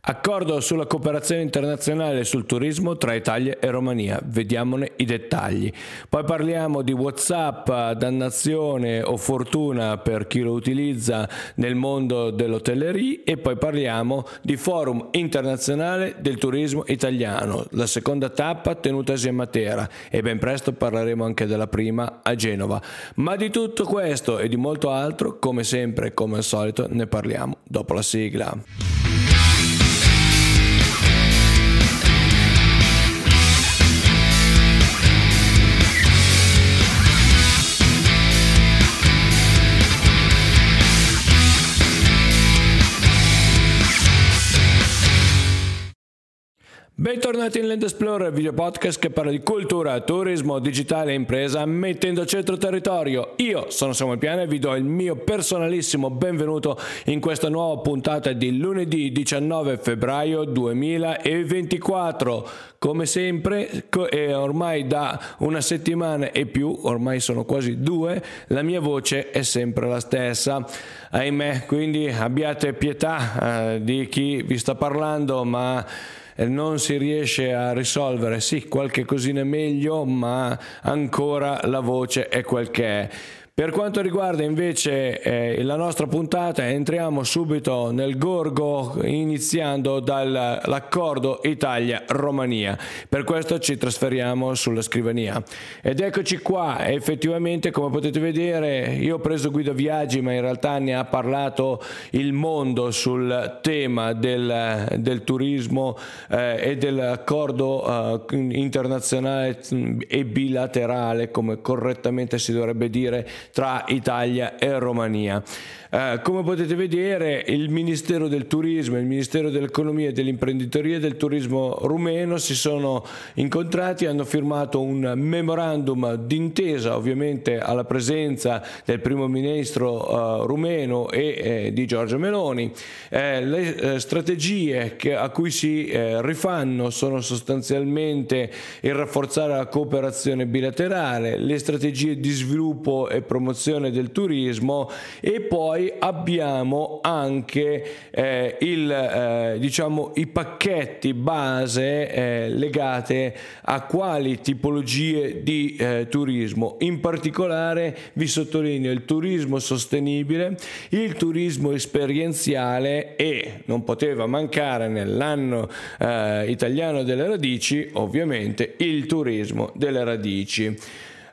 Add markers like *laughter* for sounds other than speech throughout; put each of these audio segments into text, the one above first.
Accordo sulla cooperazione internazionale sul turismo tra Italia e Romania, vediamone i dettagli. Poi parliamo di Whatsapp, dannazione o fortuna per chi lo utilizza nel mondo dell'hotellerie e poi parliamo di Forum internazionale del turismo italiano, la seconda tappa tenutasi a Matera e ben presto parleremo anche della prima a Genova. Ma di tutto questo e di molto altro, come sempre, come al solito, ne parliamo dopo la sigla. Bentornati in Land Explorer, video podcast che parla di cultura, turismo, digitale e impresa mettendo a centro territorio. Io sono Samuel Piana e vi do il mio personalissimo benvenuto in questa nuova puntata di lunedì 19 febbraio 2024. Come sempre, ormai da una settimana e più, ormai sono quasi due, la mia voce è sempre la stessa. Ahimè, quindi abbiate pietà eh, di chi vi sta parlando, ma non si riesce a risolvere, sì, qualche cosina meglio, ma ancora la voce è quel che è. Per quanto riguarda invece eh, la nostra puntata, entriamo subito nel gorgo iniziando dall'accordo Italia-Romania. Per questo ci trasferiamo sulla scrivania. Ed eccoci qua, effettivamente come potete vedere io ho preso Guido Viaggi ma in realtà ne ha parlato il mondo sul tema del, del turismo eh, e dell'accordo eh, internazionale e bilaterale come correttamente si dovrebbe dire tra Italia e Romania. Eh, come potete vedere il Ministero del Turismo e il Ministero dell'Economia e dell'Imprenditoria del Turismo rumeno si sono incontrati e hanno firmato un memorandum d'intesa ovviamente alla presenza del primo ministro uh, rumeno e eh, di Giorgio Meloni. Eh, le eh, strategie che, a cui si eh, rifanno sono sostanzialmente il rafforzare la cooperazione bilaterale, le strategie di sviluppo e promozione del turismo e poi poi abbiamo anche eh, il, eh, diciamo, i pacchetti base eh, legate a quali tipologie di eh, turismo. In particolare vi sottolineo il turismo sostenibile, il turismo esperienziale e non poteva mancare nell'anno eh, italiano delle radici ovviamente il turismo delle radici.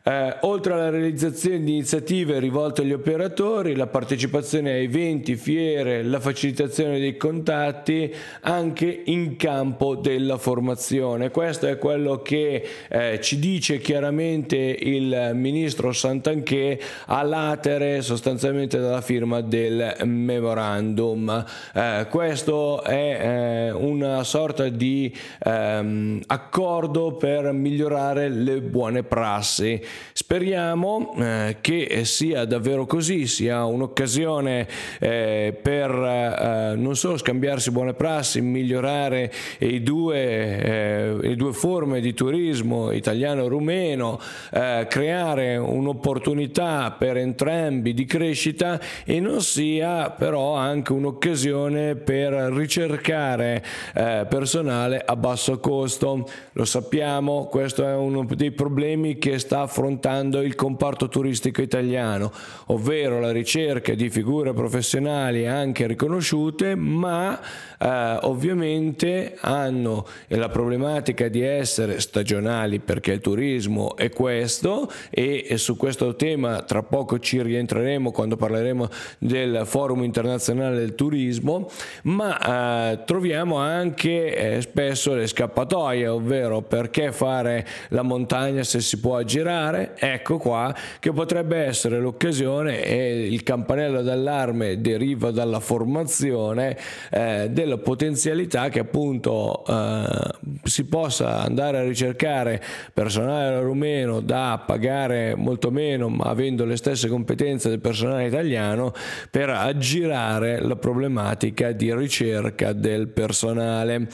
Eh, oltre alla realizzazione di iniziative rivolte agli operatori, la partecipazione a eventi, fiere, la facilitazione dei contatti, anche in campo della formazione. Questo è quello che eh, ci dice chiaramente il ministro Santanché all'atere sostanzialmente dalla firma del memorandum. Eh, questo è eh, una sorta di ehm, accordo per migliorare le buone prassi. Speriamo eh, che sia davvero così, sia un'occasione eh, per eh, non solo scambiarsi buone prassi, migliorare i due, eh, le due forme di turismo italiano-rumeno, eh, creare un'opportunità per entrambi di crescita e non sia però anche un'occasione per ricercare eh, personale a basso costo. Lo sappiamo, questo è uno dei problemi che sta affrontando affrontando il comparto turistico italiano, ovvero la ricerca di figure professionali anche riconosciute, ma eh, ovviamente hanno la problematica di essere stagionali perché il turismo è questo e, e su questo tema tra poco ci rientreremo quando parleremo del forum internazionale del turismo, ma eh, troviamo anche eh, spesso le scappatoie, ovvero perché fare la montagna se si può aggirare fare, ecco qua che potrebbe essere l'occasione e il campanello d'allarme deriva dalla formazione eh, della potenzialità che appunto eh, si possa andare a ricercare personale rumeno da pagare molto meno ma avendo le stesse competenze del personale italiano per aggirare la problematica di ricerca del personale.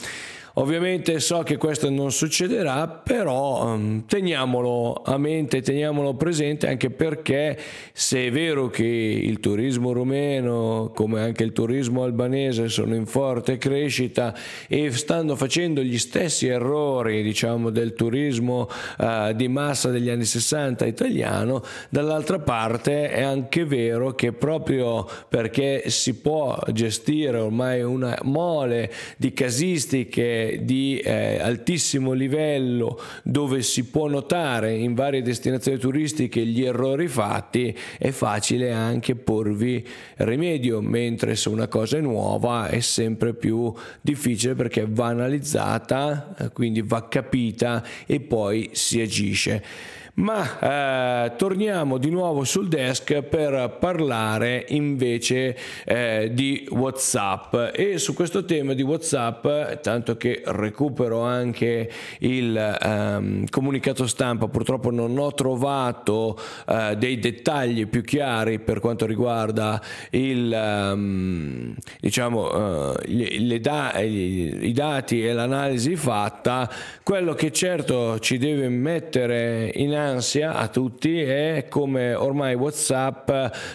Ovviamente so che questo non succederà, però um, teniamolo a mente, teniamolo presente anche perché se è vero che il turismo rumeno, come anche il turismo albanese, sono in forte crescita e stanno facendo gli stessi errori, diciamo, del turismo uh, di massa degli anni 60 italiano, dall'altra parte è anche vero che proprio perché si può gestire ormai una mole di casistiche di eh, altissimo livello dove si può notare in varie destinazioni turistiche gli errori fatti, è facile anche porvi rimedio, mentre se una cosa è nuova è sempre più difficile perché va analizzata, eh, quindi va capita e poi si agisce. Ma eh, torniamo di nuovo sul desk per parlare invece eh, di WhatsApp. E su questo tema di WhatsApp, tanto che recupero anche il ehm, comunicato stampa, purtroppo non ho trovato eh, dei dettagli più chiari per quanto riguarda il, ehm, diciamo, eh, da- i dati e l'analisi fatta, quello che certo ci deve mettere in ansia a tutti è come ormai WhatsApp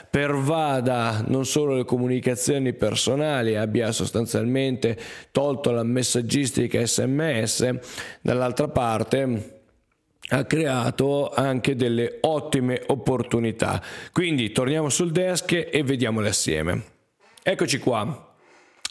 pervada non solo le comunicazioni personali, abbia sostanzialmente tolto la messaggistica SMS, dall'altra parte ha creato anche delle ottime opportunità. Quindi torniamo sul desk e vediamole assieme. Eccoci qua.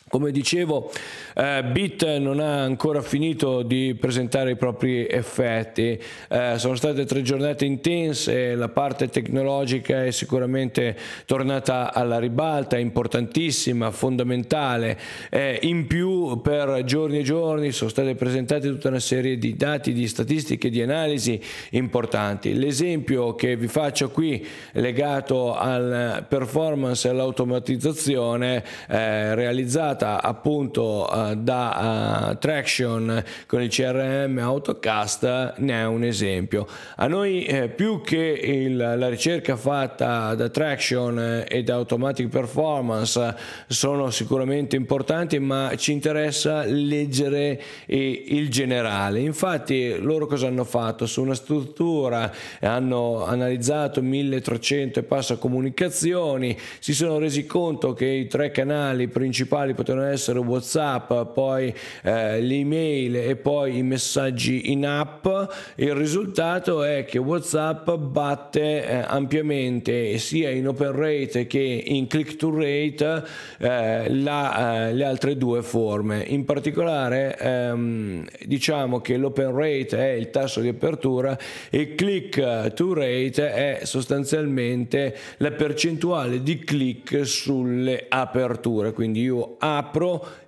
Come dicevo, eh, Bit non ha ancora finito di presentare i propri effetti, eh, sono state tre giornate intense, la parte tecnologica è sicuramente tornata alla ribalta, importantissima, fondamentale, eh, in più per giorni e giorni sono state presentate tutta una serie di dati, di statistiche, di analisi importanti. L'esempio che vi faccio qui legato alla performance e all'automatizzazione eh, realizzata appunto uh, da uh, Traction con il CRM Autocast ne è un esempio. A noi eh, più che il, la ricerca fatta da Traction e da Automatic Performance sono sicuramente importanti, ma ci interessa leggere eh, il generale. Infatti loro cosa hanno fatto? Su una struttura hanno analizzato 1300 e passa comunicazioni, si sono resi conto che i tre canali principali potevano essere WhatsApp, poi eh, l'email e poi i messaggi in app. Il risultato è che WhatsApp batte eh, ampiamente sia in open rate che in click to rate eh, la, eh, le altre due forme. In particolare ehm, diciamo che l'open rate è il tasso di apertura e click to rate è sostanzialmente la percentuale di click sulle aperture. Quindi io apro,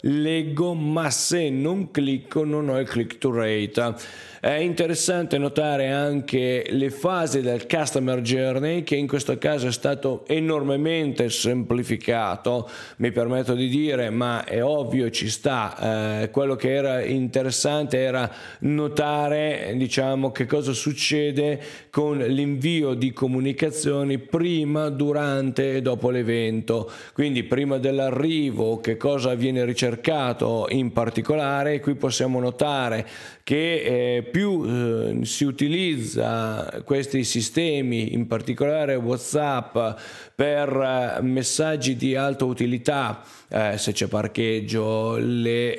leggo, ma se non clicco non ho il click to rate. È interessante notare anche le fasi del customer journey che in questo caso è stato enormemente semplificato, mi permetto di dire, ma è ovvio, ci sta. Eh, quello che era interessante era notare, diciamo, che cosa succede con l'invio di comunicazioni prima, durante e dopo l'evento. Quindi prima dell'arrivo che cosa viene ricercato in particolare, qui possiamo notare che eh, più eh, si utilizza questi sistemi, in particolare WhatsApp, per eh, messaggi di alta utilità, eh, se c'è parcheggio, le,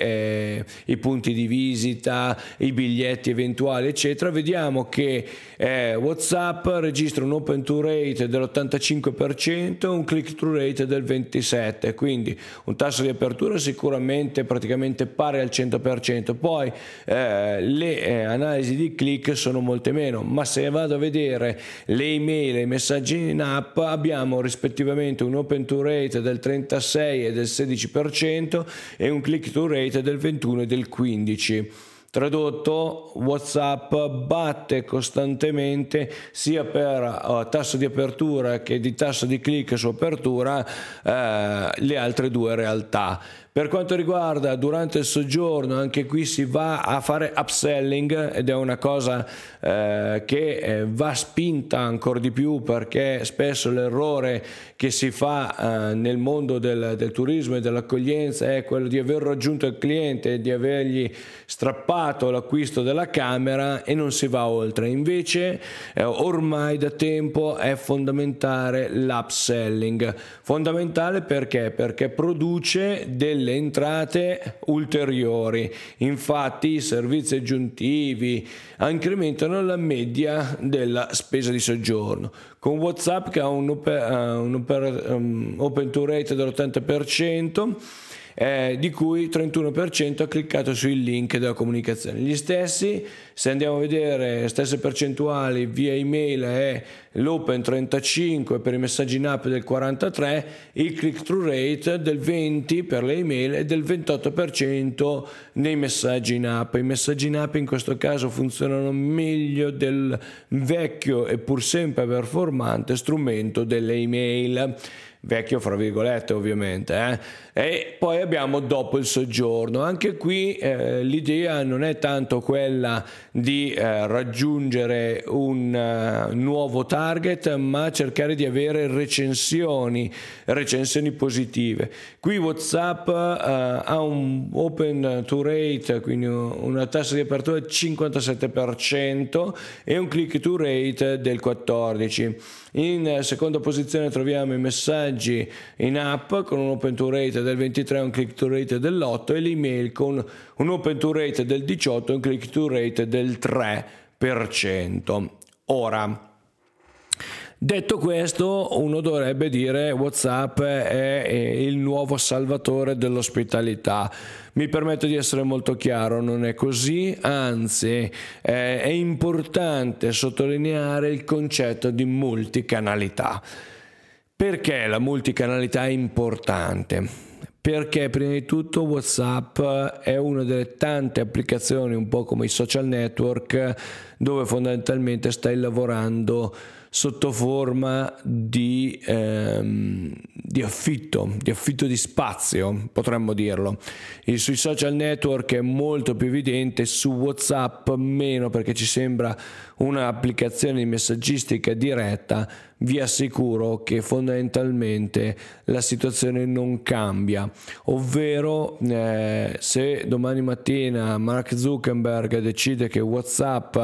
i punti di visita, i biglietti eventuali, eccetera, vediamo che eh, WhatsApp registra un open to rate dell'85% e un click to rate del 27%, quindi un tasso di apertura sicuramente praticamente pari al 100%. Poi eh, le eh, analisi di click sono molte meno, ma se vado a vedere le email e i messaggi in app abbiamo rispettivamente un open to rate del 36 e del 16% e un click to rate del 21 e del 15%. Tradotto, WhatsApp batte costantemente sia per uh, tasso di apertura che di tasso di click su apertura uh, le altre due realtà. Per quanto riguarda durante il soggiorno, anche qui si va a fare upselling ed è una cosa eh, che eh, va spinta ancora di più perché spesso l'errore che si fa eh, nel mondo del, del, turismo e dell'accoglienza è quello di aver raggiunto il cliente, di avergli strappato l'acquisto della camera e non si va oltre. Invece eh, ormai da tempo è fondamentale l'upselling. Fondamentale perché? Perché produce del delle entrate ulteriori. Infatti i servizi aggiuntivi incrementano la media della spesa di soggiorno. Con WhatsApp che ha un, open, un open, um, open to rate dell'80%, eh, di cui 31% ha cliccato sui link della comunicazione. Gli stessi, se andiamo a vedere stesse percentuali via email è l'open 35 per i messaggi in app del 43, il click through rate del 20 per le email e del 28% nei messaggi in app. I messaggi in app in questo caso funzionano meglio del vecchio e pur sempre performante strumento delle email vecchio fra virgolette ovviamente eh? e poi abbiamo dopo il soggiorno. Anche qui eh, l'idea non è tanto quella di eh, raggiungere un uh, nuovo target ma cercare di avere recensioni recensioni positive. Qui whatsapp uh, ha un open to rate quindi una tassa di apertura del 57% e un click to rate del 14% in seconda posizione troviamo i messaggi in app con un open to rate del 23 e un click to rate dell'8 e l'email con un open to rate del 18 e un click to rate del 3%. Ora, Detto questo, uno dovrebbe dire WhatsApp è il nuovo salvatore dell'ospitalità. Mi permetto di essere molto chiaro, non è così, anzi è importante sottolineare il concetto di multicanalità. Perché la multicanalità è importante? Perché prima di tutto WhatsApp è una delle tante applicazioni, un po' come i social network, dove fondamentalmente stai lavorando sotto forma di, ehm, di, affitto, di affitto di spazio, potremmo dirlo. E sui social network è molto più evidente, su WhatsApp meno perché ci sembra un'applicazione di messaggistica diretta, vi assicuro che fondamentalmente la situazione non cambia, ovvero eh, se domani mattina Mark Zuckerberg decide che WhatsApp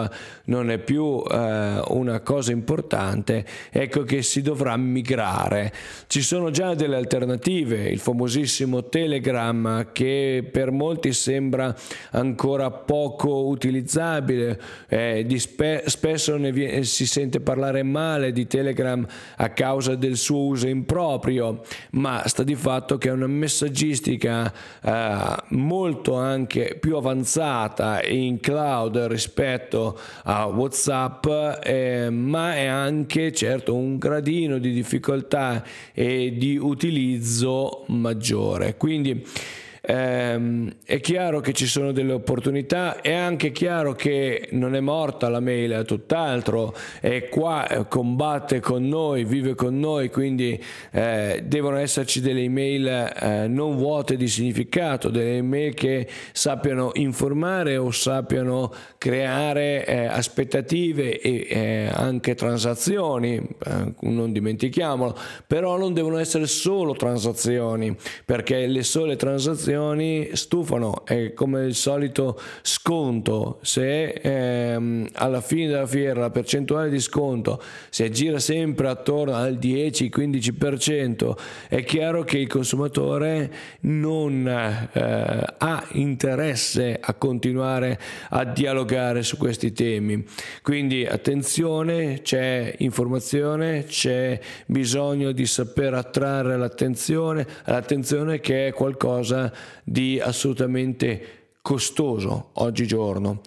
non è più eh, una cosa importante, ecco che si dovrà migrare. Ci sono già delle alternative, il famosissimo Telegram che per molti sembra ancora poco utilizzabile, eh, dispe- spesso viene, si sente parlare male di Telegram a causa del suo uso improprio, ma sta di fatto che è una messaggistica eh, molto anche più avanzata in cloud rispetto a WhatsApp, eh, ma è anche certo un gradino di difficoltà e di utilizzo maggiore. Quindi ehm, è chiaro che ci sono delle opportunità, è anche chiaro che non è morta la mail, è tutt'altro, è qua, eh, combatte con noi, vive con noi, quindi eh, devono esserci delle email eh, non vuote di significato, delle email che sappiano informare o sappiano creare eh, aspettative e eh, anche transazioni, eh, non dimentichiamolo, però non devono essere solo transazioni, perché le sole transazioni promozioni stufano, è come il solito sconto, se ehm, alla fine della fiera la percentuale di sconto si aggira sempre attorno al 10-15%, è chiaro che il consumatore non eh, ha interesse a continuare a dialogare su questi temi. Quindi attenzione, c'è informazione, c'è bisogno di saper attrarre l'attenzione, l'attenzione che è qualcosa di assolutamente costoso oggigiorno.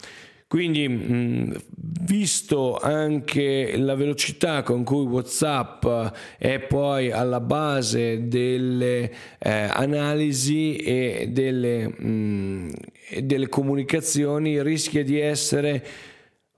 Quindi, visto anche la velocità con cui WhatsApp è poi alla base delle eh, analisi e delle, mh, delle comunicazioni, rischia di essere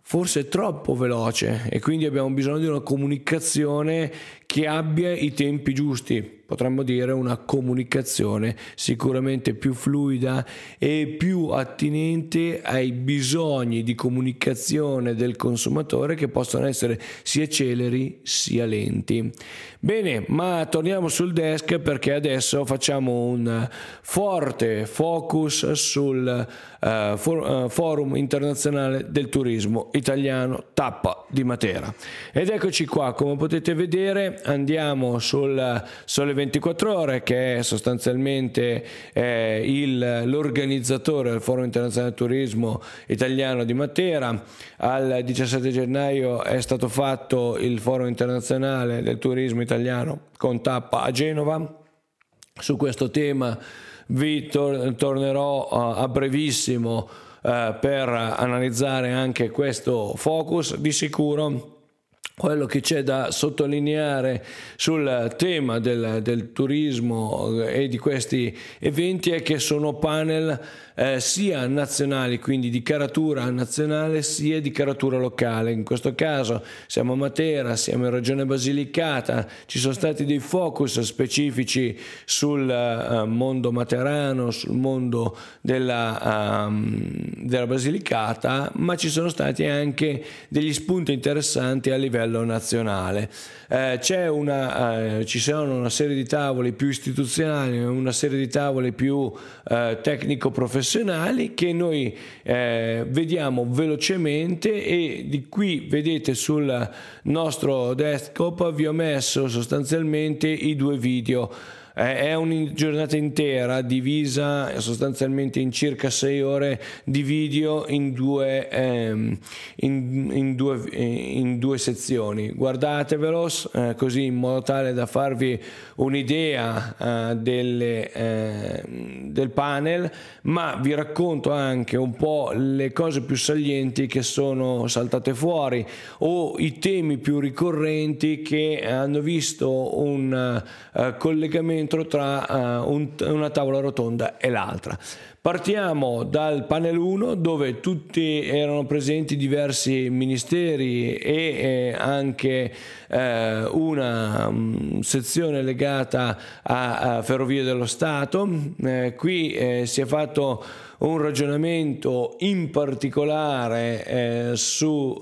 forse troppo veloce e quindi abbiamo bisogno di una comunicazione che abbia i tempi giusti potremmo dire una comunicazione sicuramente più fluida e più attinente ai bisogni di comunicazione del consumatore che possono essere sia celeri sia lenti. Bene, ma torniamo sul desk perché adesso facciamo un forte focus sul uh, for, uh, Forum internazionale del turismo italiano Tappa di Matera. Ed eccoci qua, come potete vedere andiamo sul Sole 24 ore che è sostanzialmente eh, il, l'organizzatore del Forum internazionale del turismo italiano di Matera. Al 17 gennaio è stato fatto il Forum internazionale del turismo italiano con tappa a Genova. Su questo tema vi tor- tornerò uh, a brevissimo uh, per analizzare anche questo focus. Di sicuro quello che c'è da sottolineare sul tema del, del, turismo e di questi eventi è che sono panel eh, sia nazionali, quindi di caratura nazionale, sia di caratura locale. In questo caso siamo a Matera, siamo in Regione Basilicata, ci sono stati dei focus specifici sul uh, mondo materano, sul mondo della, um, della Basilicata, ma ci sono stati anche degli spunti interessanti a livello nazionale. Eh, una, eh, ci sono una serie di tavoli più istituzionali, una serie di tavoli più eh, tecnico-professionali che noi eh, vediamo velocemente e di qui vedete sul nostro desktop vi ho messo sostanzialmente i due video è una giornata intera divisa sostanzialmente in circa 6 ore di video in due, ehm, in, in due, in due sezioni. Guardatevelo eh, così in modo tale da farvi un'idea eh, delle, eh, del panel, ma vi racconto anche un po' le cose più salienti che sono saltate fuori o i temi più ricorrenti che hanno visto un uh, collegamento dentro tra uh, un, una tavola rotonda e l'altra. Partiamo dal panel 1 dove tutti erano presenti diversi ministeri e eh, anche eh, una um, sezione legata a, a, Ferrovie dello Stato. Eh, qui eh, si è fatto un ragionamento in particolare eh, su,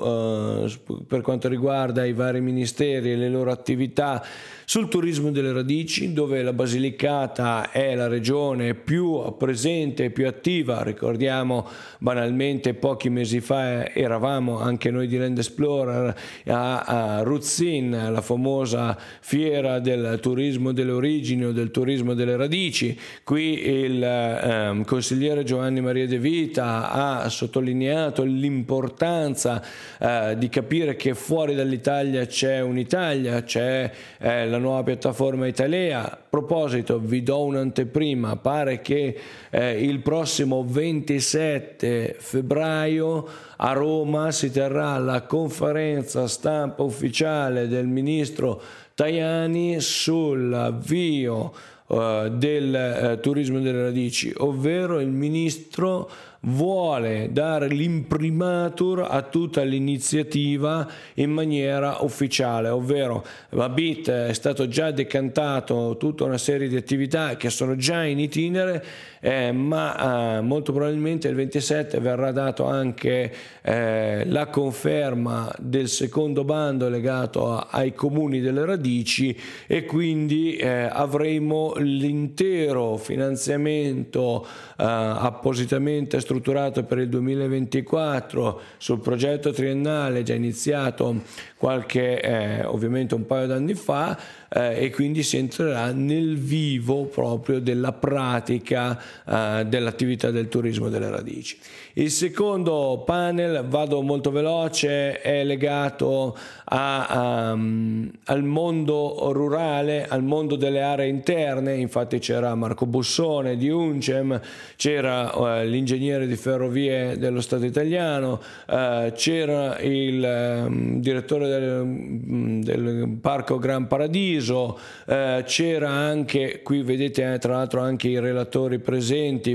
per quanto riguarda i vari ministeri e le loro attività sul turismo delle radici, dove la Basilicata è la regione più presente e più attiva. Ricordiamo banalmente pochi mesi fa eravamo anche noi di Land Explorer a, a Ruzzin, la famosa fiera del turismo delle origini o del turismo delle radici. Qui il eh, consigliere Giovanni Maria De Vita ha sottolineato l'importanza eh, di capire che fuori dall'Italia c'è un'Italia, c'è eh, la nuova piattaforma Italia. A proposito, vi do un'anteprima, pare che eh, il prossimo 27 febbraio a Roma si terrà la conferenza stampa ufficiale del ministro Tajani sull'avvio uh, del uh, turismo delle radici, ovvero il ministro vuole dare l'imprimatur a tutta l'iniziativa in maniera ufficiale, ovvero la BIT è stato già decantato tutta una serie di attività che sono già in itinere, eh, ma eh, molto probabilmente il 27 verrà dato anche eh, la conferma del secondo bando legato a, ai comuni delle radici e quindi eh, avremo l'intero finanziamento eh, appositamente strutturato per il 2024 sul progetto triennale già iniziato qualche eh, ovviamente un paio d'anni fa e quindi si entrerà nel vivo proprio della pratica eh, dell'attività del turismo delle radici. Il secondo panel, vado molto veloce, è legato a, um, al mondo rurale, al mondo delle aree interne, infatti c'era Marco Bussone di Uncem, c'era uh, l'ingegnere di ferrovie dello Stato italiano, uh, c'era il um, direttore del, mm, del, Parco Gran Paradiso, uh, c'era anche, qui vedete tra l'altro anche i relatori presenti,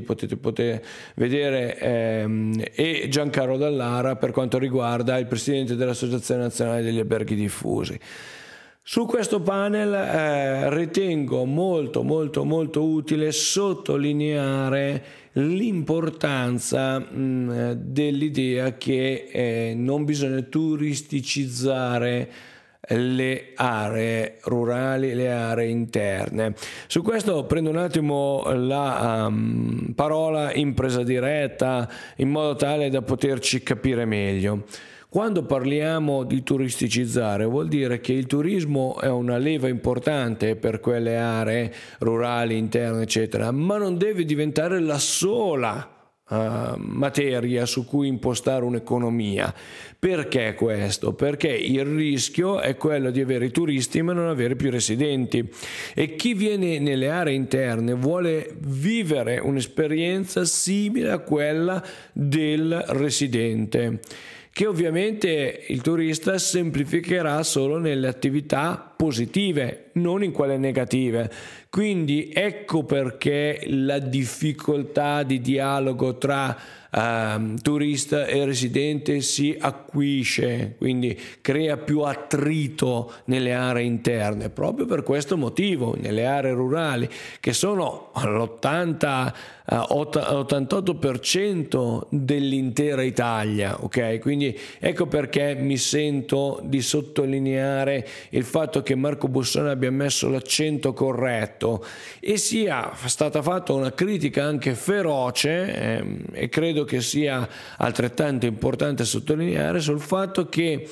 potete, potete vedere eh, e Giancarlo Dallara per quanto riguarda il presidente dell'Associazione Nazionale degli Alberghi Diffusi. Su questo panel eh, ritengo molto molto molto utile sottolineare l'importanza mh, dell'idea che eh, non bisogna turisticizzare le aree rurali, le aree interne. Su questo prendo un attimo la um, parola impresa diretta in modo tale da poterci capire meglio. Quando parliamo di turisticizzare vuol dire che il turismo è una leva importante per quelle aree rurali, interne, eccetera, ma non deve diventare la sola Uh, materia su cui impostare un'economia. Perché questo? Perché il rischio è quello di avere i turisti ma non avere più residenti e chi viene nelle aree interne vuole vivere un'esperienza simile a quella del residente che ovviamente il turista semplificherà solo nelle attività positive, non in quelle negative. Quindi ecco perché la difficoltà di dialogo tra uh, turista e residente si acuisce, quindi crea più attrito nelle aree interne, proprio per questo motivo, nelle aree rurali, che sono l'80 88% dell'intera Italia, ok? Quindi ecco perché mi sento di sottolineare il fatto che Marco Bussone abbia messo l'accento corretto. E sia stata fatta una critica anche feroce ehm, e credo che sia altrettanto importante sottolineare sul fatto che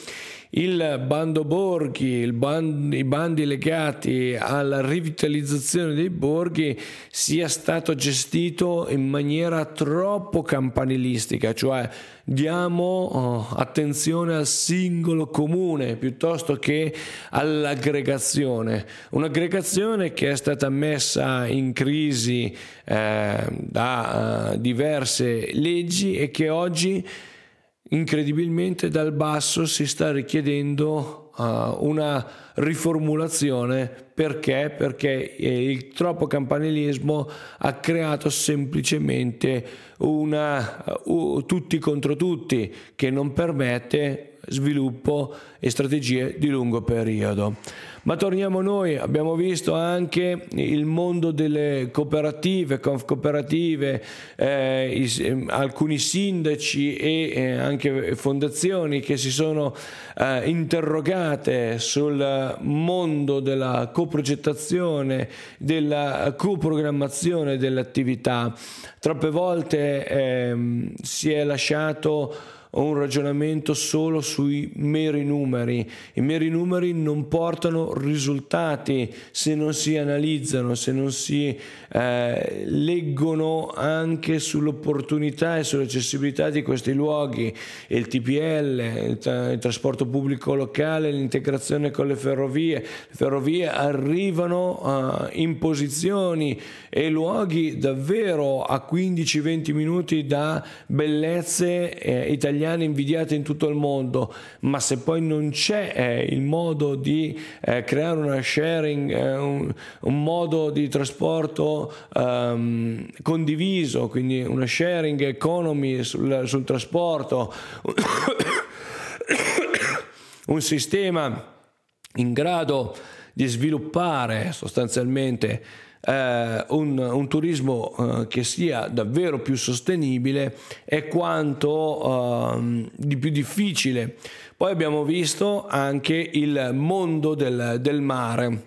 il bando borghi, band, i bandi legati alla rivitalizzazione dei borghi sia stato gestito in maniera troppo campanilistica, cioè diamo oh, attenzione al singolo comune piuttosto che all'aggregazione, un'aggregazione che è stata messa in crisi eh, da uh, diverse leggi e che oggi incredibilmente dal basso si sta richiedendo uh, una riformulazione perché? Perché il troppo campanilismo ha creato semplicemente una uh, tutti contro tutti che non permette sviluppo e strategie di lungo periodo. Ma torniamo noi, abbiamo visto anche il mondo delle cooperative, conf cooperative, eh, i, eh, alcuni sindaci e eh, anche fondazioni che si sono eh, interrogate sul mondo della coprogettazione, della coprogrammazione delle attività. Troppe volte ehm, si è lasciato un ragionamento solo sui meri numeri. I meri numeri non portano risultati se non si analizzano, se non si eh, leggono anche sull'opportunità e sull'accessibilità di questi luoghi. Il TPL, il, tra- il trasporto pubblico locale, l'integrazione con le ferrovie. Le ferrovie arrivano uh, in posizioni e luoghi davvero a 15-20 minuti da bellezze eh, italiane italiane invidiate in tutto il mondo, ma se poi non c'è eh, il modo di eh, creare una sharing, eh, un, un, modo di trasporto um, condiviso, quindi una sharing economy sul, sul trasporto, *coughs* un sistema in grado di sviluppare sostanzialmente eh, un, un, turismo eh, che sia davvero più sostenibile è quanto eh, di più difficile. Poi abbiamo visto anche il mondo del, del mare.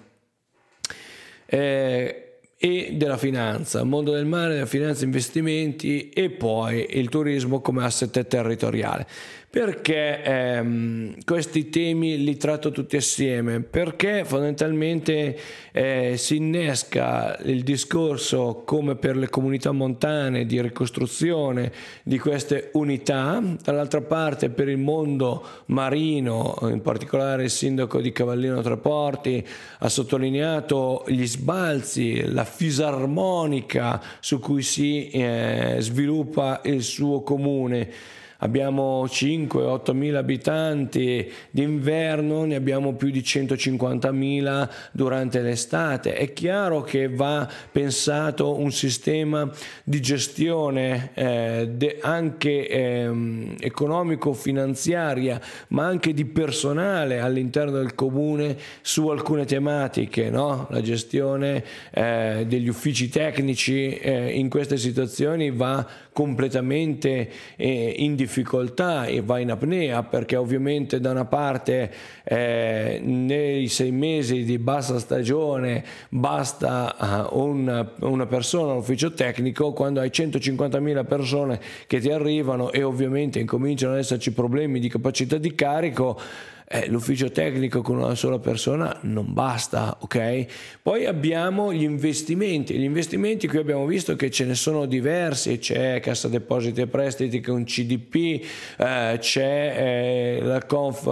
Eh, e della finanza, mondo del mare, della finanza, investimenti e poi il turismo come asset territoriale. Perché ehm, questi temi li tratto tutti assieme? Perché fondamentalmente eh, si innesca il discorso come per le comunità montane di ricostruzione di queste unità, dall'altra parte per il mondo marino, in particolare il sindaco di Cavallino Treporti ha sottolineato gli sbalzi, la fisarmonica su cui si eh, sviluppa il suo comune abbiamo 5-8 mila abitanti, d'inverno ne abbiamo più di 150 mila durante l'estate. È chiaro che va pensato un sistema di gestione eh, de, anche eh, economico-finanziaria, ma anche di personale all'interno del comune su alcune tematiche, no? la gestione eh, degli uffici tecnici eh, in queste situazioni va completamente eh, in difficoltà e va in apnea perché ovviamente da una parte eh, nei sei mesi di bassa stagione basta uh, una, una persona all'ufficio tecnico quando hai 150.000 persone che ti arrivano e ovviamente incominciano ad esserci problemi di capacità di carico eh, l'ufficio tecnico con una sola persona non basta, ok? Poi abbiamo gli investimenti, gli investimenti qui abbiamo visto che ce ne sono diversi, c'è Cassa Depositi e Prestiti con CDP, eh, c'è eh, la Conf,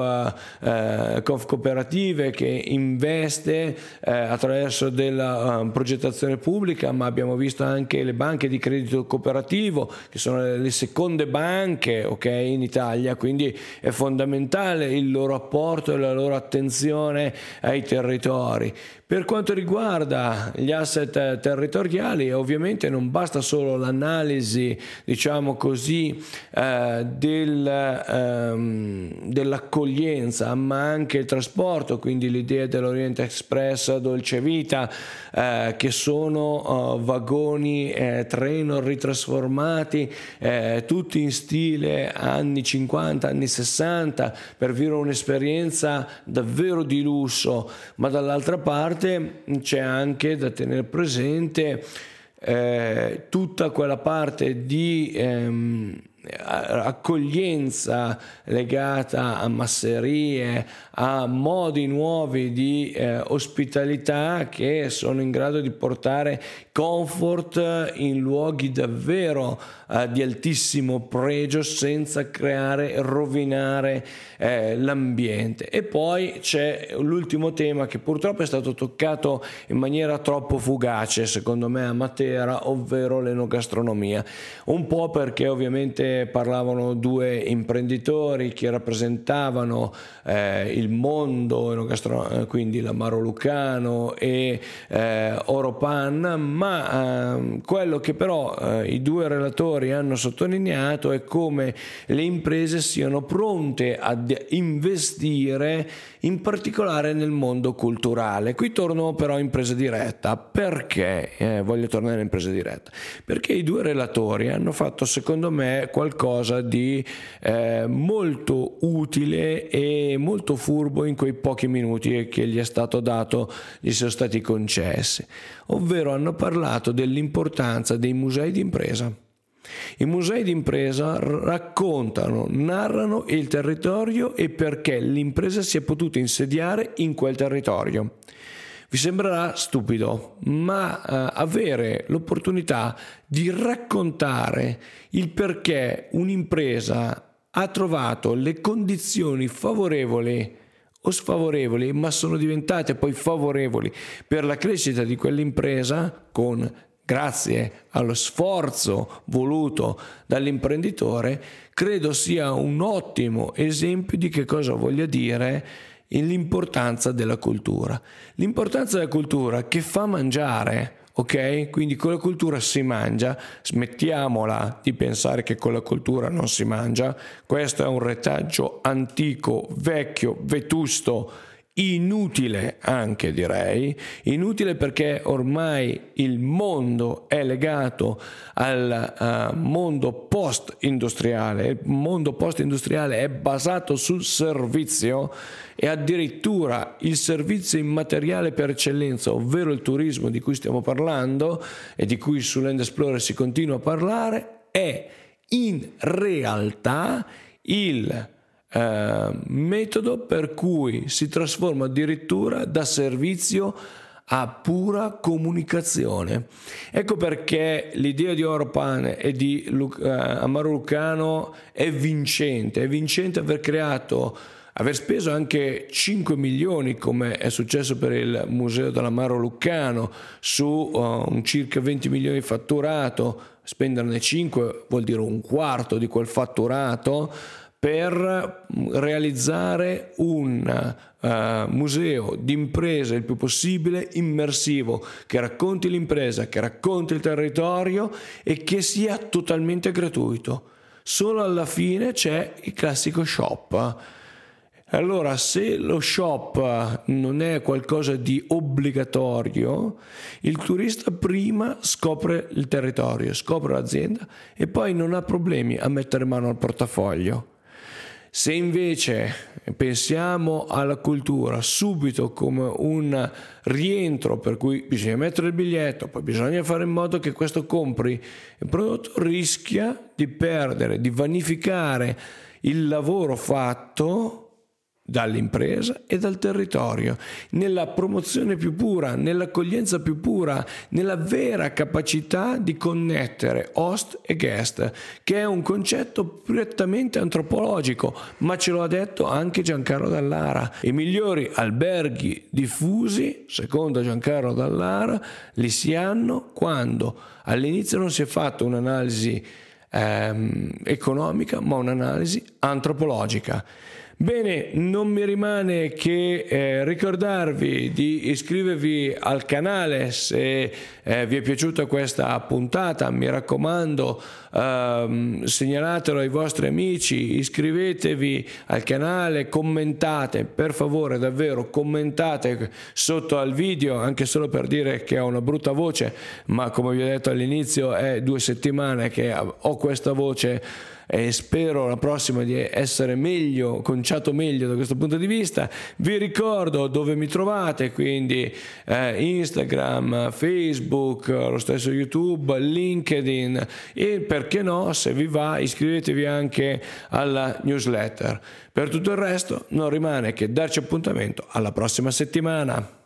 eh, Conf, Cooperative che investe eh, attraverso della um, progettazione pubblica, ma abbiamo visto anche le banche di credito cooperativo che sono le, le seconde banche, ok, in Italia, quindi è fondamentale il loro rapporto e la loro attenzione ai territori. Per quanto riguarda gli asset territoriali, ovviamente non basta solo l'analisi, diciamo così, eh, del, ehm, dell'accoglienza, ma anche il trasporto, quindi l'idea dell'Orient Express Dolce Vita, eh, che sono uh, vagoni eh, treno ritrasformati, eh, tutti in stile anni 50, anni 60, per vivere un'esperienza davvero di lusso, ma dall'altra parte c'è anche da tenere presente eh, tutta quella parte di ehm, accoglienza legata a masserie, a modi nuovi di eh, ospitalità che sono in grado di portare comfort in luoghi davvero eh, di altissimo pregio senza creare rovinare eh, l'ambiente. E poi c'è l'ultimo tema che purtroppo è stato toccato in maniera troppo fugace, secondo me, a Matera, ovvero l'enogastronomia. Un po' perché ovviamente parlavano due imprenditori che rappresentavano eh, il mondo enogastronomico, quindi l'Amaro Lucano e eh, Oropan, ma eh, quello che però eh, i due relatori hanno sottolineato è come le imprese siano pronte ad investire in particolare nel mondo culturale. Qui torno però in presa diretta. Perché eh, voglio tornare in presa diretta? Perché i due relatori hanno fatto secondo me qualcosa di eh, molto utile e molto furbo in quei pochi minuti che gli è stato dato, gli sono stati concessi, ovvero hanno parlato dell'importanza dei musei d'impresa. I musei d'impresa raccontano, narrano il territorio e perché l'impresa si è potuta insediare in quel territorio. Vi sembrerà stupido, ma eh, avere l'opportunità di raccontare il perché un'impresa ha trovato le condizioni favorevoli o sfavorevoli, ma sono diventate poi favorevoli per la crescita di quell'impresa con grazie allo sforzo voluto dall'imprenditore, credo sia un ottimo esempio di che cosa voglia dire l'importanza della cultura. L'importanza della cultura che fa mangiare, ok? Quindi con la cultura si mangia, smettiamola di pensare che con la cultura non si mangia, questo è un retaggio antico, vecchio, vetusto, inutile anche direi, inutile perché ormai il mondo è legato al uh, mondo post-industriale, il mondo post-industriale è basato sul servizio e addirittura il servizio immateriale per eccellenza, ovvero il turismo di cui stiamo parlando e di cui su Land Explorer si continua a parlare, è in realtà il eh, metodo per cui si trasforma addirittura da servizio a pura comunicazione. Ecco perché l'idea di Oropan e di Lu- eh, Amaro Lucano è vincente, è vincente aver creato aver speso anche 5 milioni come è successo per il Museo dell'Amaro Luccano su un circa 20 milioni fatturato, spenderne 5 vuol dire un quarto di quel fatturato per realizzare un uh, museo di imprese il più possibile immersivo, che racconti l'impresa, che racconti il territorio e che sia totalmente gratuito. Solo alla fine c'è il classico shop allora, se lo shop non è qualcosa di obbligatorio, il turista prima scopre il territorio, scopre l'azienda e poi non ha problemi a mettere mano al portafoglio. Se invece pensiamo alla cultura subito come un rientro per cui bisogna mettere il biglietto, poi bisogna fare in modo che questo compri il prodotto, rischia di perdere, di vanificare il lavoro fatto dall'impresa e dal territorio, nella promozione più pura, nell'accoglienza più pura, nella vera capacità di connettere host e guest, che è un concetto prettamente antropologico, ma ce lo ha detto anche Giancarlo Dallara. I migliori alberghi diffusi, secondo Giancarlo Dallara, li si hanno quando all'inizio non si è fatta un'analisi ehm, economica, ma un'analisi antropologica. Bene, non mi rimane che eh, ricordarvi di iscrivervi al canale se eh, vi è piaciuta questa puntata, mi raccomando ehm, segnalatelo ai vostri amici, iscrivetevi al canale, commentate, per favore davvero commentate sotto al video anche solo per dire che ho una brutta voce, ma come vi ho detto all'inizio è due settimane che ho questa voce e spero la prossima di essere meglio, conciato meglio da questo punto di vista. Vi ricordo dove mi trovate, quindi eh, Instagram, Facebook, lo stesso YouTube, LinkedIn e perché no, se vi va, iscrivetevi anche alla newsletter. Per tutto il resto non rimane che darci appuntamento alla prossima settimana.